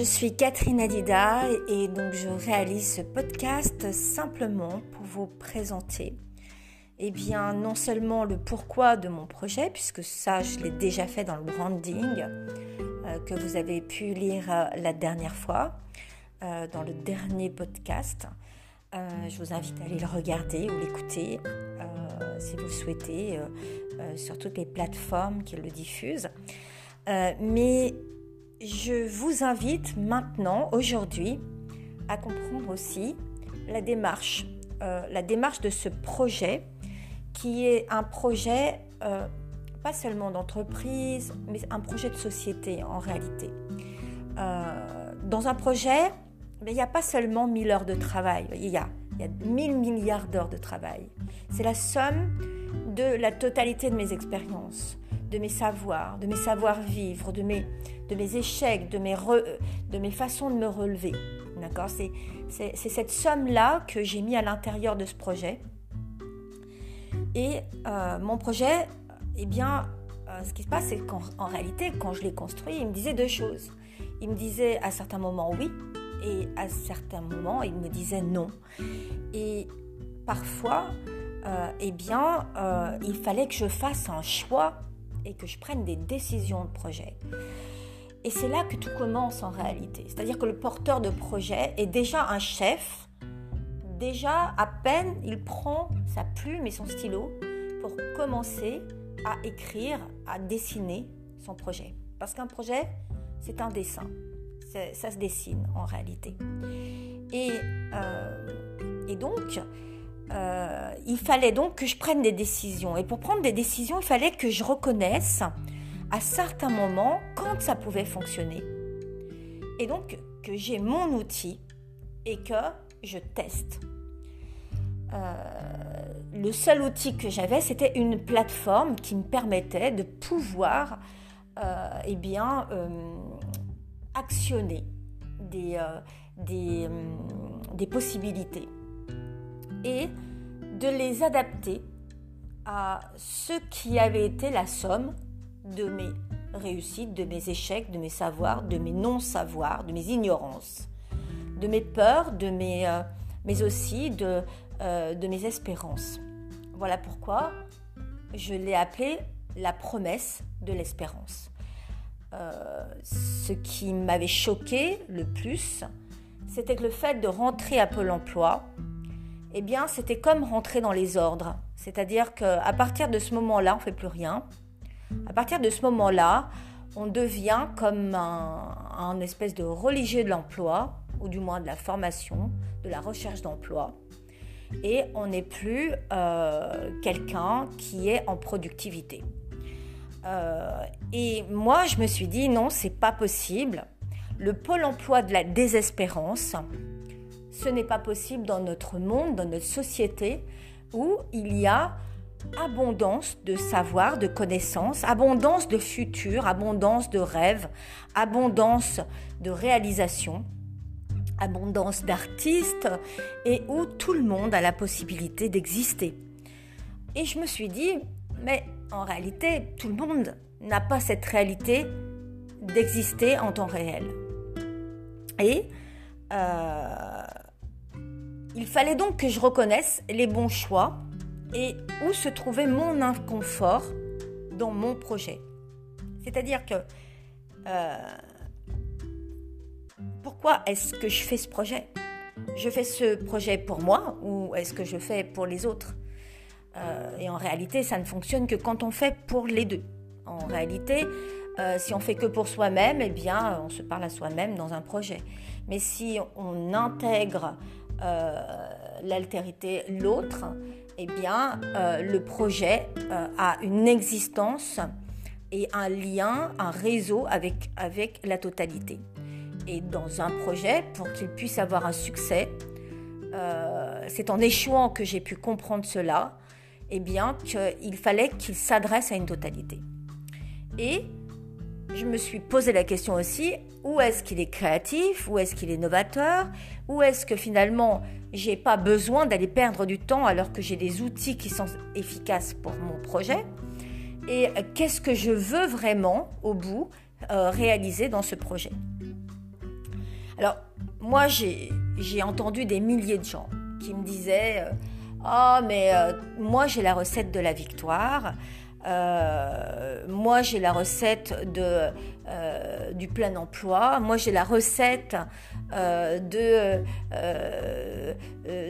Je suis Catherine Adida et donc je réalise ce podcast simplement pour vous présenter eh bien non seulement le pourquoi de mon projet puisque ça je l'ai déjà fait dans le branding euh, que vous avez pu lire euh, la dernière fois euh, dans le dernier podcast. je vous invite à aller le regarder ou l'écouter si vous le souhaitez sur toutes les plateformes qui le diffusent. mais je vous invite maintenant, aujourd'hui, à comprendre aussi la démarche, euh, la démarche de ce projet qui est un projet euh, pas seulement d'entreprise, mais un projet de société en réalité. Euh, dans un projet, il n'y a pas seulement 1000 heures de travail, il y a, il y a 1000 milliards d'heures de travail. C'est la somme de la totalité de mes expériences, de mes savoirs, de mes savoir-vivre, de mes, de mes échecs, de mes, de mes façons de me relever. D'accord? C'est, c'est, cette somme-là que j'ai mis à l'intérieur de ce projet. Et euh, mon projet, eh bien, euh, ce qui se passe, c'est qu'en réalité, quand je l'ai construit, il me disait deux choses. Il me disait à certains moments oui, et à certains moments, il me disait non. Et parfois, euh, eh bien, il fallait que je fasse un choix et que je prenne des décisions de projet. Et c'est là que tout commence en réalité. C'est-à-dire que le porteur de projet est déjà un chef. Déjà, à peine, il prend sa plume et son stylo pour commencer à écrire, à dessiner son projet. Parce qu'un projet, c'est un dessin. Ça se dessine en réalité. Et, euh, donc, euh, il fallait donc que je prenne des décisions. Et pour prendre des décisions, il fallait que je reconnaisse à certains moments quand ça pouvait fonctionner. Et donc que j'ai mon outil et que je teste. Euh, le seul outil que j'avais, c'était une plateforme qui me permettait de pouvoir euh, eh bien, actionner des, possibilités et de les adapter à ce qui avait été la somme de mes réussites, de mes échecs, de mes savoirs, de mes non-savoirs, de mes ignorances, de mes peurs, de mes, euh, mais aussi de, euh, de mes espérances. Voilà pourquoi je l'ai appelé la promesse de l'espérance. Euh, ce qui m'avait choqué le plus, c'était que le fait de rentrer à Pôle emploi, eh bien, c'était comme rentrer dans les ordres. C'est-à-dire qu'à partir de ce moment-là, on ne fait plus rien. À partir de ce moment-là, on devient comme un, espèce de religieux de l'emploi, ou du moins de la formation, de la recherche d'emploi. Et on n'est plus euh, quelqu'un qui est en productivité. Euh, et moi, je me suis dit, non, c'est pas possible. Le pôle emploi de la désespérance, ce n'est pas possible dans notre monde, dans notre société, où il y a abondance de savoir, de connaissances, abondance de futur, abondance de rêves, abondance de réalisations, abondance d'artistes, et où tout le monde a la possibilité d'exister. Et je me suis dit, mais en réalité, tout le monde n'a pas cette réalité d'exister en temps réel. Et euh, il fallait donc que je reconnaisse les bons choix et où se trouvait mon inconfort dans mon projet. C'est-à-dire que euh, pourquoi est-ce que je fais ce projet? Je fais ce projet pour moi ou est-ce que je fais pour les autres? Euh, Et en réalité, ça ne fonctionne que quand on fait pour les deux. En réalité, si on fait que pour soi-même, eh bien, on se parle à soi-même dans un projet. Mais si on intègre euh, l'altérité, l'autre, eh bien, euh, le projet euh, a une existence et un lien, un réseau avec, avec la totalité. Et dans un projet, pour qu'il puisse avoir un succès, c'est en échouant que j'ai pu comprendre cela, eh bien, qu'il fallait qu'il s'adresse à une totalité. Et je me suis posé la question aussi, où est-ce qu'il est créatif, où est-ce qu'il est novateur, où est-ce que finalement j'ai pas besoin d'aller perdre du temps alors que j'ai des outils qui sont efficaces pour mon projet, et qu'est-ce que je veux vraiment au bout euh, réaliser dans ce projet? Alors, moi, j'ai entendu des milliers de gens qui me disaient Ah, oh, mais moi, j'ai la recette de la victoire. Euh, moi, j'ai la recette de, euh, du plein emploi. Moi, j'ai la recette euh, de,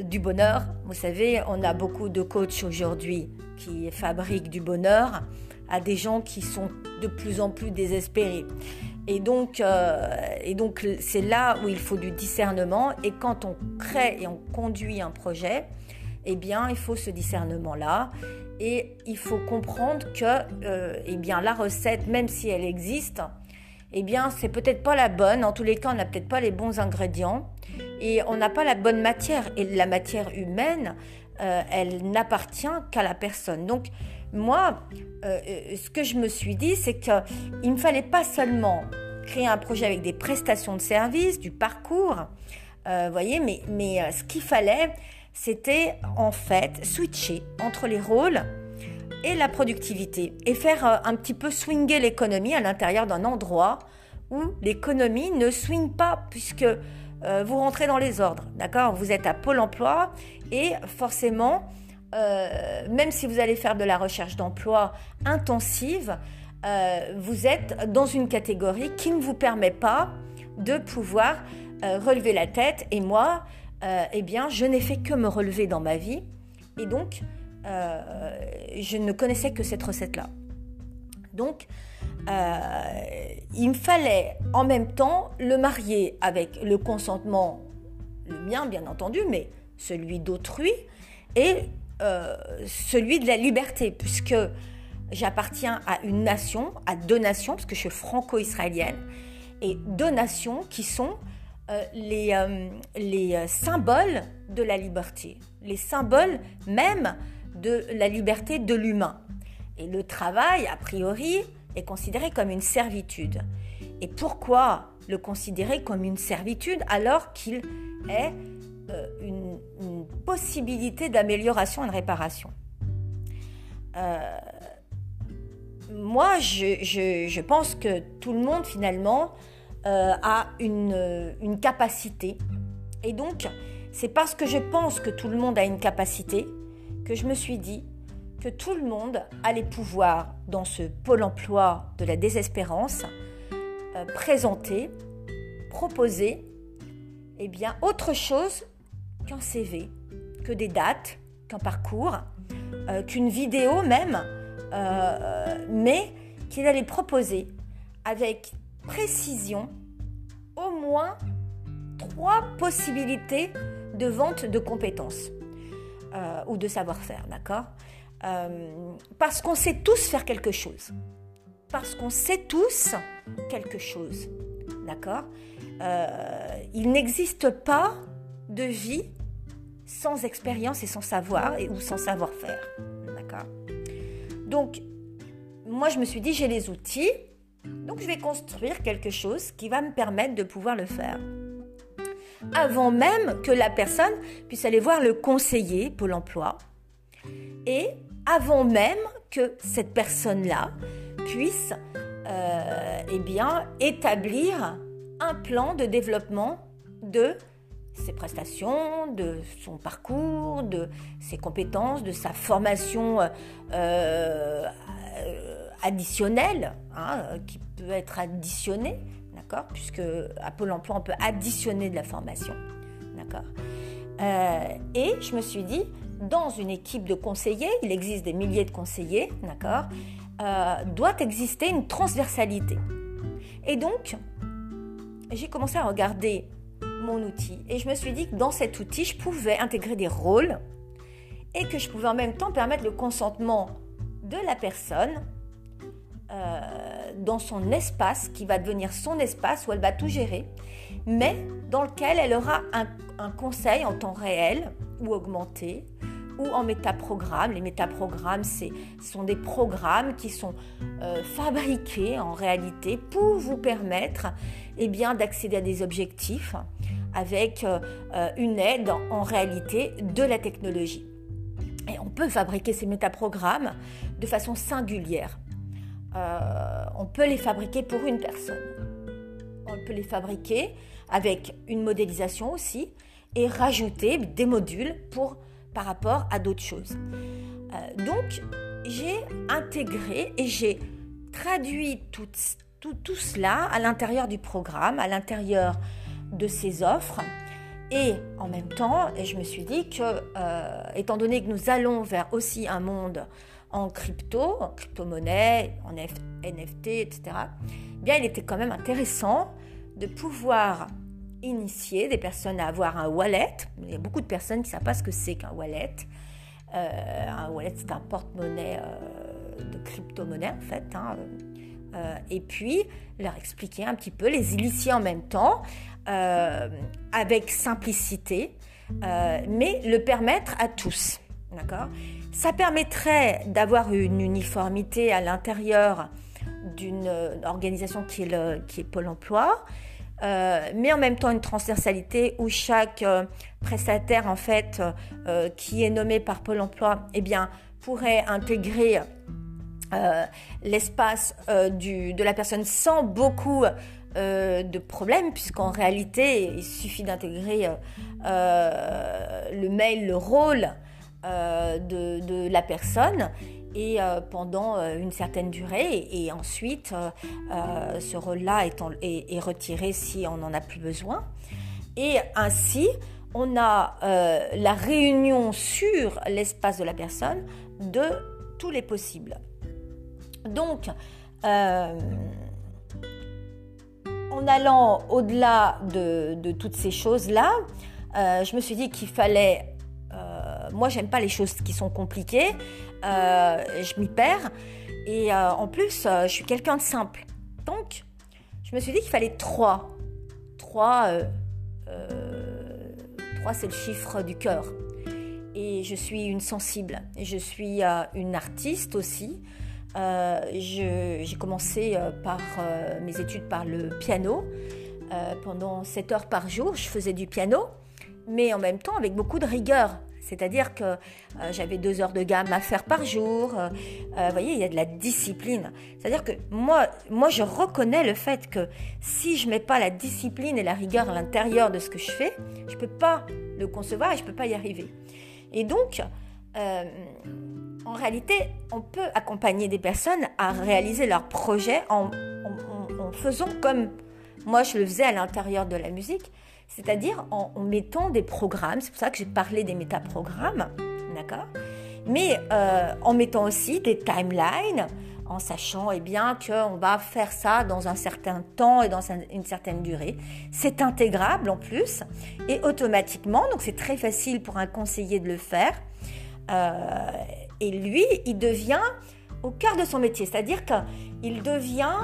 du bonheur. Vous savez, on a beaucoup de coachs aujourd'hui qui fabriquent du bonheur à des gens qui sont de plus en plus désespérés. Et donc, et donc c'est là où il faut du discernement. Et quand on crée et on conduit un projet, eh bien, il faut ce discernement-là. Et il faut comprendre que euh, eh bien, la recette, même si elle existe, eh bien, c'est peut-être pas la bonne. En tous les cas, on n'a peut-être pas les bons ingrédients et on n'a pas la bonne matière. Et la matière humaine, euh, elle n'appartient qu'à la personne. Donc, moi, euh, ce que je me suis dit, c'est qu'il ne fallait pas seulement créer un projet avec des prestations de services, du parcours, voyez, mais, mais ce qu'il fallait, c'était en fait switcher entre les rôles et la productivité et faire euh, un petit peu swinger l'économie à l'intérieur d'un endroit où l'économie ne swing pas puisque euh, vous rentrez dans les ordres, d'accord? Vous êtes à Pôle Emploi et forcément, euh, même si vous allez faire de la recherche d'emploi intensive, vous êtes dans une catégorie qui ne vous permet pas de pouvoir relever la tête. Et moi, euh, eh bien, je n'ai fait que me relever dans ma vie. Et donc, euh, je ne connaissais que cette recette-là. Donc, euh, il me fallait en même temps le marier avec le consentement, le mien bien entendu, mais celui d'autrui, et celui de la liberté, puisque j'appartiens à une nation, à deux nations, parce que je suis franco-israélienne, et deux nations qui sont euh, les, euh, euh, symboles de la liberté, les symboles même de la liberté de l'humain. Et le travail, a priori, est considéré comme une servitude. Et pourquoi le considérer comme une servitude alors qu'il est une, possibilité d'amélioration et de réparation? Moi, je, pense que tout le monde, finalement, euh, a une, une capacité. Et donc, c'est parce que je pense que tout le monde a une capacité que je me suis dit que tout le monde allait pouvoir, dans ce pôle emploi de la désespérance, euh, présenter, proposer, eh bien, autre chose qu'un CV, que des dates, qu'un parcours, euh, qu'une vidéo même, mais qu'il allait proposer avec précision au moins trois possibilités de vente de compétences euh, ou de savoir-faire, d'accord euh, Parce qu'on sait tous faire quelque chose. Parce qu'on sait tous quelque chose, d'accord euh, Il n'existe pas de vie sans expérience et sans savoir et, ou sans savoir-faire, d'accord Donc, moi, je me suis dit, j'ai les outils, donc je vais construire quelque chose qui va me permettre de pouvoir le faire. Avant même que la personne puisse aller voir le conseiller Pôle Emploi et avant même que cette personne-là puisse euh, eh bien, établir un plan de développement de ses prestations, de son parcours, de ses compétences, de sa formation euh, euh, additionnelle, hein, qui peut être additionnée, d'accord Puisque à Pôle emploi, on peut additionner de la formation, d'accord euh, Et je me suis dit, dans une équipe de conseillers, il existe des milliers de conseillers, d'accord euh, Doit exister une transversalité. Et donc, j'ai commencé à regarder mon outil et je me suis dit que dans cet outil, je pouvais intégrer des rôles et que je pouvais en même temps permettre le consentement de la personne euh, dans son espace qui va devenir son espace où elle va tout gérer, mais dans lequel elle aura un, conseil en temps réel ou augmenté ou en métaprogramme. Les métaprogrammes, ce sont des programmes qui sont euh, fabriqués en réalité pour vous permettre eh d'accéder à des objectifs avec euh, une aide en réalité de la technologie. Et on peut fabriquer ces métaprogrammes de façon singulière. Euh, on peut les fabriquer pour une personne. On peut les fabriquer avec une modélisation aussi, et rajouter des modules par rapport à d'autres choses. Euh, donc, j'ai intégré et j'ai traduit tout cela à l'intérieur du programme, à l'intérieur de ces offres. Et en même temps, je me suis dit que, euh, étant donné que nous allons vers aussi un monde en crypto, en crypto-monnaie, en NFT, etc., eh bien, il était quand même intéressant de pouvoir initier des personnes à avoir un wallet. Il y a beaucoup de personnes qui ne savent pas ce que c'est qu'un wallet. Euh, un wallet, c'est un porte-monnaie euh, de crypto-monnaie, en fait. Hein. Euh, et puis, leur expliquer un petit peu, les initier en même temps, avec simplicité, mais le permettre à tous. D'accord? Ça permettrait d'avoir une uniformité à l'intérieur d'une organisation qui est, le, qui est Pôle emploi, euh, mais en même temps une transversalité où chaque euh, prestataire en fait euh, qui est nommé par Pôle Emploi, eh bien pourrait intégrer l'espace de la personne sans beaucoup de problèmes, puisqu'en réalité il suffit d'intégrer le mail, le rôle de, de, la personne et euh, pendant euh, une certaine durée et, ensuite euh, ce rôle-là est, retiré si on n'en a plus besoin. Et ainsi, on a la réunion sur l'espace de la personne de tous les possibles. Donc, en allant au-delà de, de, toutes ces choses-là, je me suis dit qu'il fallait moi, j'aime pas les choses qui sont compliquées. Euh, je m'y perds. Et euh, en plus, euh, je suis quelqu'un de simple. Donc, je me suis dit qu'il fallait trois. Trois, trois c'est le chiffre du cœur. Et je suis une sensible. Je suis une artiste aussi. j'ai commencé par mes études par le piano. pendant 7 heures par jour, je faisais du piano, mais en même temps avec beaucoup de rigueur. C'est-à-dire que euh, j'avais deux heures de gamme à faire par jour. Euh, euh, vous voyez, il y a de la discipline. C'est-à-dire que moi, moi, je reconnais le fait que si je mets pas la discipline et la rigueur à l'intérieur de ce que je fais, je peux pas le concevoir et je peux pas y arriver. Et donc, en réalité, on peut accompagner des personnes à réaliser leurs projets en faisant comme moi je le faisais à l'intérieur de la musique c'est-à-dire en, mettant des programmes, c'est pour ça que j'ai parlé des métaprogrammes, d'accord? Mais euh, en mettant aussi des timelines, en sachant eh bien qu'on va faire ça dans un certain temps et dans une certaine durée. C'est intégrable en plus et automatiquement, donc c'est très facile pour un conseiller de le faire. Euh, et lui, il devient au cœur de son métier, c'est-à-dire qu'il devient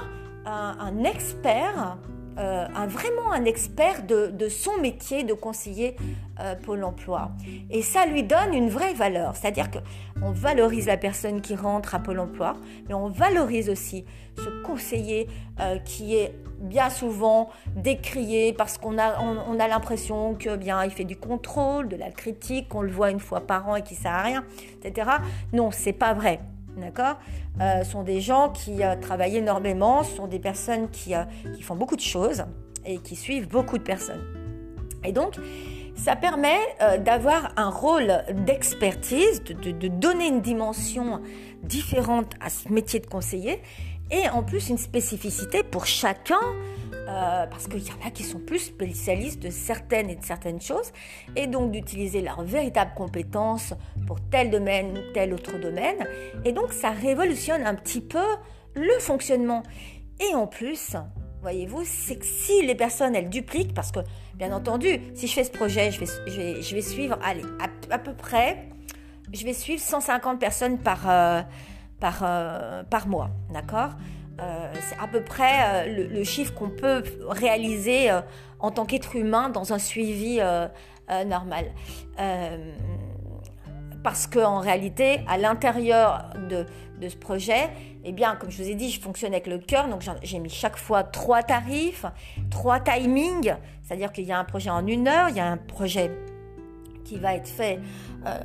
un, un expert euh, un, vraiment un expert de, son métier de conseiller euh, Pôle Emploi. Et ça lui donne une vraie valeur, c'est-à-dire qu'on valorise la personne qui rentre à Pôle Emploi, mais on valorise aussi ce conseiller euh, qui est bien souvent décrié parce qu'on a, on, a l'impression que bien il fait du contrôle, de la critique, qu'on le voit une fois par an et qui sert à rien, etc. Non, c'est pas vrai. D'accord euh, sont des gens qui euh, travaillent énormément, sont des personnes qui, euh, qui, font beaucoup de choses et qui suivent beaucoup de personnes. Et donc, ça permet d'avoir un rôle d'expertise, de, de, donner une dimension différente à ce métier de conseiller et en plus une spécificité pour chacun euh, parce qu'il y en a qui sont plus spécialistes de certaines et de certaines choses, et donc d'utiliser leurs véritables compétences pour tel domaine ou tel autre domaine. Et donc ça révolutionne un petit peu le fonctionnement. Et en plus, voyez-vous, c'est que si les personnes, elles dupliquent, parce que bien entendu, si je fais ce projet, je vais, suivre, allez, à, peu près, je vais suivre 150 personnes par, euh, par, euh, par mois, d'accord? Euh, c'est à peu près euh, le, chiffre qu'on peut réaliser euh, en tant qu'être humain dans un suivi normal. parce qu'en réalité, à l'intérieur de, ce projet, eh bien, comme je vous ai dit, je fonctionne avec le cœur, donc j'ai mis chaque fois trois tarifs, trois timings, c'est-à-dire qu'il y a un projet en une heure, il y a un projet qui va être fait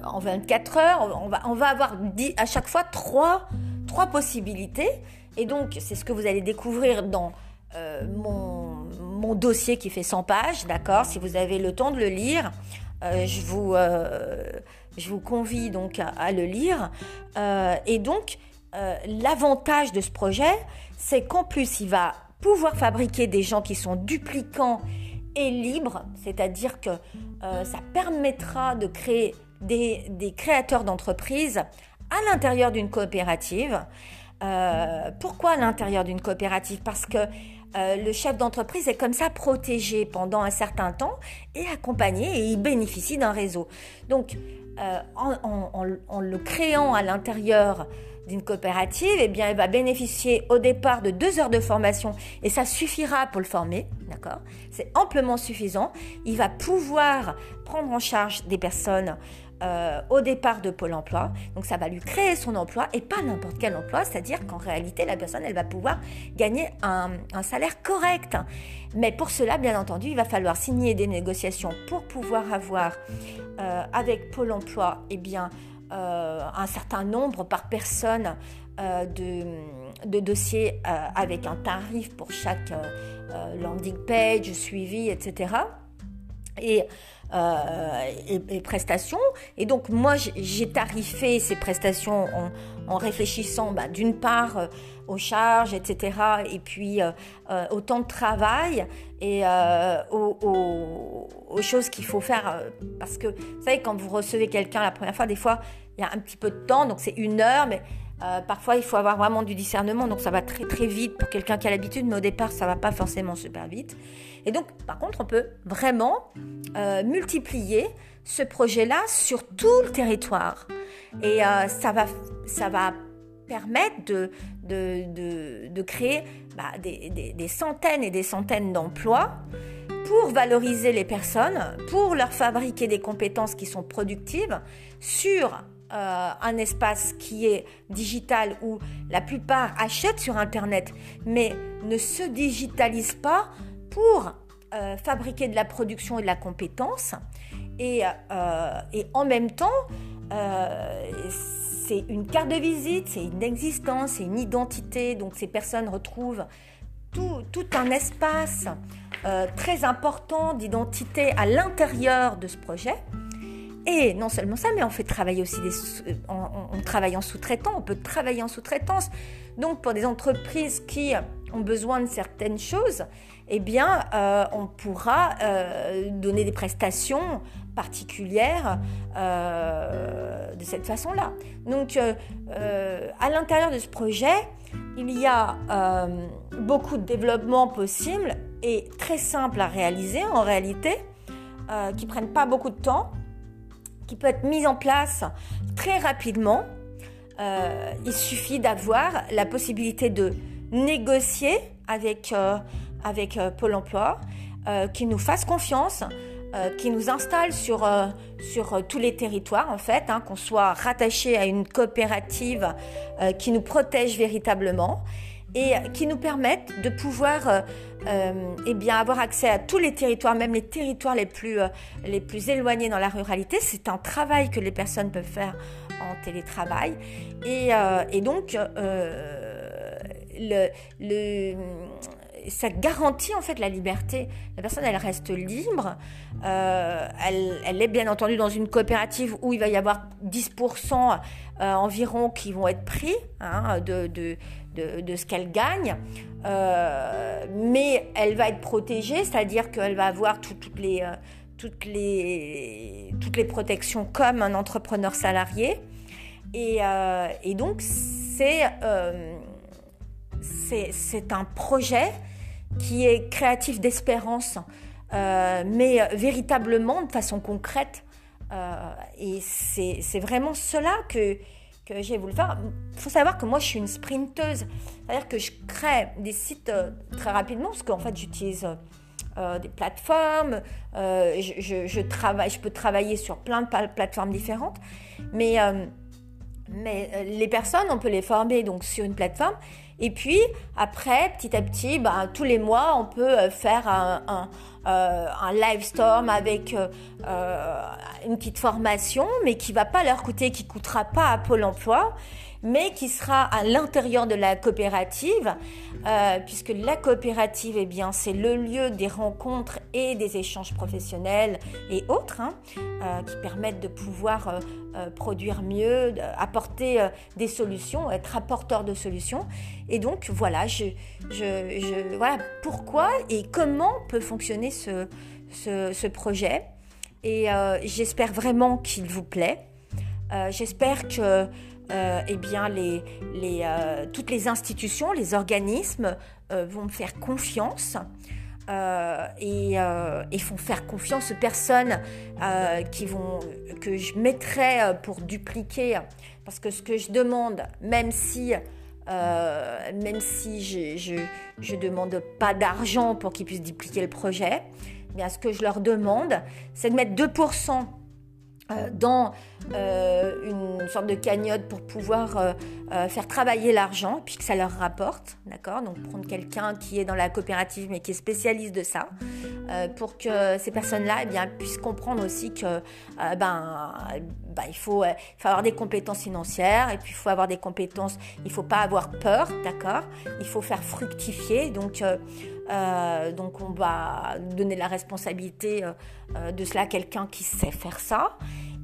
en 24 heures, on va, on va avoir à chaque fois trois, trois possibilités. Et donc, c'est ce que vous allez découvrir dans euh, mon, mon dossier qui fait 100 pages, d'accord? Si vous avez le temps de le lire, je, vous, je vous convie donc à, le lire. et donc, l'avantage de ce projet, c'est qu'en plus, il va pouvoir fabriquer des gens qui sont duplicants et libres, c'est-à-dire que ça permettra de créer des, des créateurs d'entreprises à l'intérieur d'une coopérative. Euh, pourquoi à l'intérieur d'une coopérative? Parce que euh, le chef d'entreprise est comme ça protégé pendant un certain temps et accompagné et il bénéficie d'un réseau. Donc, euh, en, le créant à l'intérieur d'une coopérative, eh bien, il va bénéficier au départ de deux heures de formation et ça suffira pour le former, d'accord? C'est amplement suffisant. Il va pouvoir prendre en charge des personnes euh, au départ de Pôle emploi. Donc ça va lui créer son emploi et pas n'importe quel emploi, c'est-à-dire qu'en réalité, la personne, elle va pouvoir gagner un, salaire correct. Mais pour cela, bien entendu, il va falloir signer des négociations pour pouvoir avoir euh, avec Pôle emploi eh bien, euh, un certain nombre par personne de, de, dossiers avec un tarif pour chaque landing page, suivi, etc. Et euh, et, prestations. Et donc moi, j'ai tarifé ces prestations en, réfléchissant bah, d'une part euh, aux charges, etc., et puis euh, au temps de travail et aux, aux, choses qu'il faut faire. parce que, vous savez, quand vous recevez quelqu'un la première fois, des fois, il y a un petit peu de temps, donc c'est une heure, mais euh, parfois, il faut avoir vraiment du discernement, donc ça va très très vite pour quelqu'un qui a l'habitude, mais au départ, ça va pas forcément super vite. Et donc, par contre, on peut vraiment euh, multiplier ce projet-là sur tout le territoire. Et euh, ça, va, ça va permettre de, de, de, créer bah, des, des, des, centaines et des centaines d'emplois pour valoriser les personnes, pour leur fabriquer des compétences qui sont productives sur euh, un espace qui est digital où la plupart achètent sur Internet, mais ne se digitalisent pas pour euh, fabriquer de la production et de la compétence. Et, euh, en même temps, c'est une carte de visite, c'est une existence, c'est une identité. Donc ces personnes retrouvent tout un espace très important d'identité à l'intérieur de ce projet. Et non seulement ça, mais on fait travailler aussi des, on, travaille en sous-traitant, on peut travailler en sous-traitance. Donc pour des entreprises qui ont besoin de certaines choses, eh bien euh, on pourra euh, donner des prestations particulières euh, de cette façon-là. Donc à l'intérieur de ce projet, il y a beaucoup de développement possible et très simple à réaliser en réalité, qui prennent pas beaucoup de temps qui peut être mise en place très rapidement. Euh, il suffit d'avoir la possibilité de négocier avec, euh, euh, Pôle Emploi, qui nous fasse confiance, qui nous installe sur, sur tous les territoires en fait, hein, qu'on soit rattaché à une coopérative qui nous protège véritablement et qui nous permettent de pouvoir euh, euh, eh bien, avoir accès à tous les territoires, même les territoires les plus, euh, les plus éloignés dans la ruralité. C'est un travail que les personnes peuvent faire en télétravail. Et, et donc, ça garantit en fait la liberté. La personne, elle reste libre. elle, est bien entendu dans une coopérative où il va y avoir 10% environ qui vont être pris hein, de de, ce qu'elle gagne, euh, mais elle va être protégée, c'est-à-dire qu'elle va avoir toutes, les, euh, toutes, les, toutes les protections comme un entrepreneur salarié. Et, euh, donc, c'est c'est un projet qui est créatif d'espérance, mais véritablement de façon concrète. et c'est vraiment cela que, que j'ai voulu faire. Il faut savoir que moi, je suis une sprinteuse. C'est-à-dire que je crée des sites euh, très rapidement parce qu'en fait, j'utilise euh, des plateformes. Euh, je, travaille, je peux travailler sur plein de plateformes différentes. Mais, mais les personnes, on peut les former donc, sur une plateforme. Et puis après, petit à petit, ben, tous les mois, on peut faire un, un, live storm avec une petite formation, mais qui va pas leur coûter, qui coûtera pas à Pôle Emploi mais qui sera à l'intérieur de la coopérative, euh, puisque la coopérative, eh bien, c'est le lieu des rencontres et des échanges professionnels et autres, hein, euh, qui permettent de pouvoir euh, produire mieux, apporter des solutions, être apporteur de solutions. Et donc, voilà, pourquoi et comment peut fonctionner ce, ce, ce projet. Et j'espère vraiment qu'il vous plaît. j'espère que euh, eh bien, euh, toutes les institutions, les organismes euh, vont me faire confiance. et, font faire confiance aux personnes qui vont, que je mettrai pour dupliquer. Parce que ce que je demande, même si, même si je ne demande pas d'argent pour qu'ils puissent dupliquer le projet, eh bien, ce que je leur demande, c'est de mettre 2% euh, dans euh, une sorte de cagnotte pour pouvoir euh, faire travailler l'argent, puis que ça leur rapporte, d'accord? Donc prendre quelqu'un qui est dans la coopérative mais qui est spécialiste de ça, pour que ces personnes-là eh bien, puissent comprendre aussi que ben, ben, il faut avoir des compétences financières, et puis il faut avoir des compétences, il ne faut pas avoir peur, d'accord? Il faut faire fructifier, donc... donc on va donner la responsabilité de cela à quelqu'un qui sait faire ça.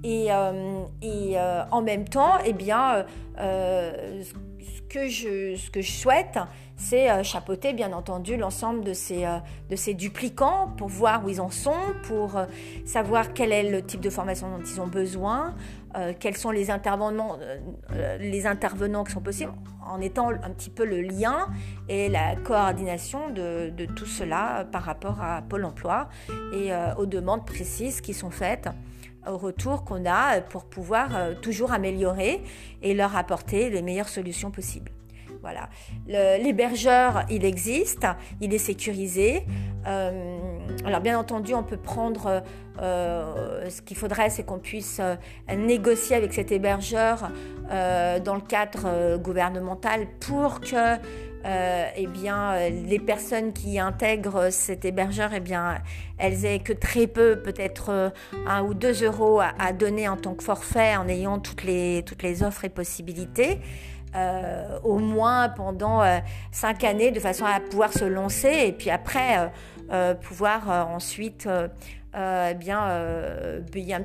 Et, euh, euh, en même temps, eh bien, euh, ce, que je, souhaite, c'est chapeauter bien entendu l'ensemble de de ces duplicants pour voir où ils en sont, pour savoir quel est le type de formation dont ils ont besoin, quels sont les intervenants, les intervenants qui sont possibles, en étant un petit peu le lien et la coordination de, tout cela par rapport à Pôle Emploi et aux demandes précises qui sont faites au retour qu'on a pour pouvoir euh, toujours améliorer et leur apporter les meilleures solutions possibles. Voilà. L'hébergeur, il existe, il est sécurisé. Euh, alors bien entendu, on peut prendre, euh, ce qu'il faudrait, c'est qu'on puisse négocier avec cet hébergeur dans le cadre gouvernemental pour que euh, eh bien, euh, les personnes qui intègrent cet hébergeur, eh bien, elles aient que très peu, peut-être euh, un ou deux euros à, donner en tant que forfait en ayant toutes les, toutes les offres et possibilités. Au moins pendant cinq années de façon à pouvoir se lancer et puis après pouvoir ensuite bien payer un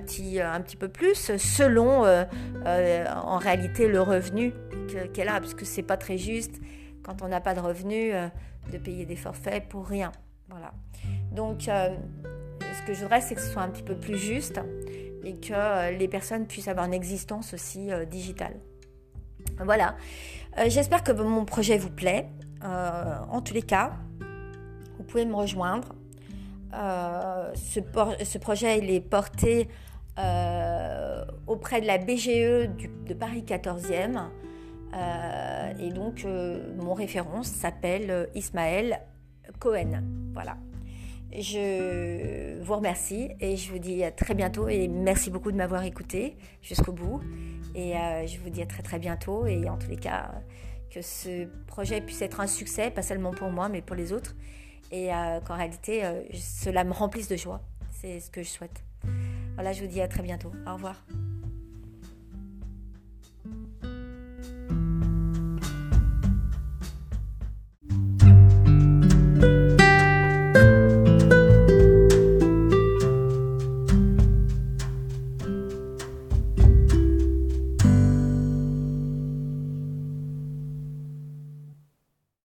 petit, peu plus selon en réalité le revenu qu'elle a parce que c'est pas très juste quand on n'a pas de revenus, euh, de payer des forfaits pour rien. Voilà. Donc, euh, ce que je voudrais, c'est que ce soit un petit peu plus juste et que euh, les personnes puissent avoir une existence aussi digitale. Voilà. J'espère que mon projet vous plaît. en tous les cas, vous pouvez me rejoindre. Ce, ce, projet, est porté auprès de la BGE de Paris 14e. Euh, et donc, euh, mon référence s'appelle euh, Ismaël Cohen. Voilà. Je vous remercie et je vous dis à très bientôt et merci beaucoup de m'avoir écouté jusqu'au bout. Et euh, je vous dis à très très bientôt. Et en tous les cas, euh, que ce projet puisse être un succès, pas seulement pour moi, mais pour les autres. Et euh, qu'en réalité, cela me remplisse de joie. C'est ce que je souhaite. Voilà, je vous dis à très bientôt. Au revoir.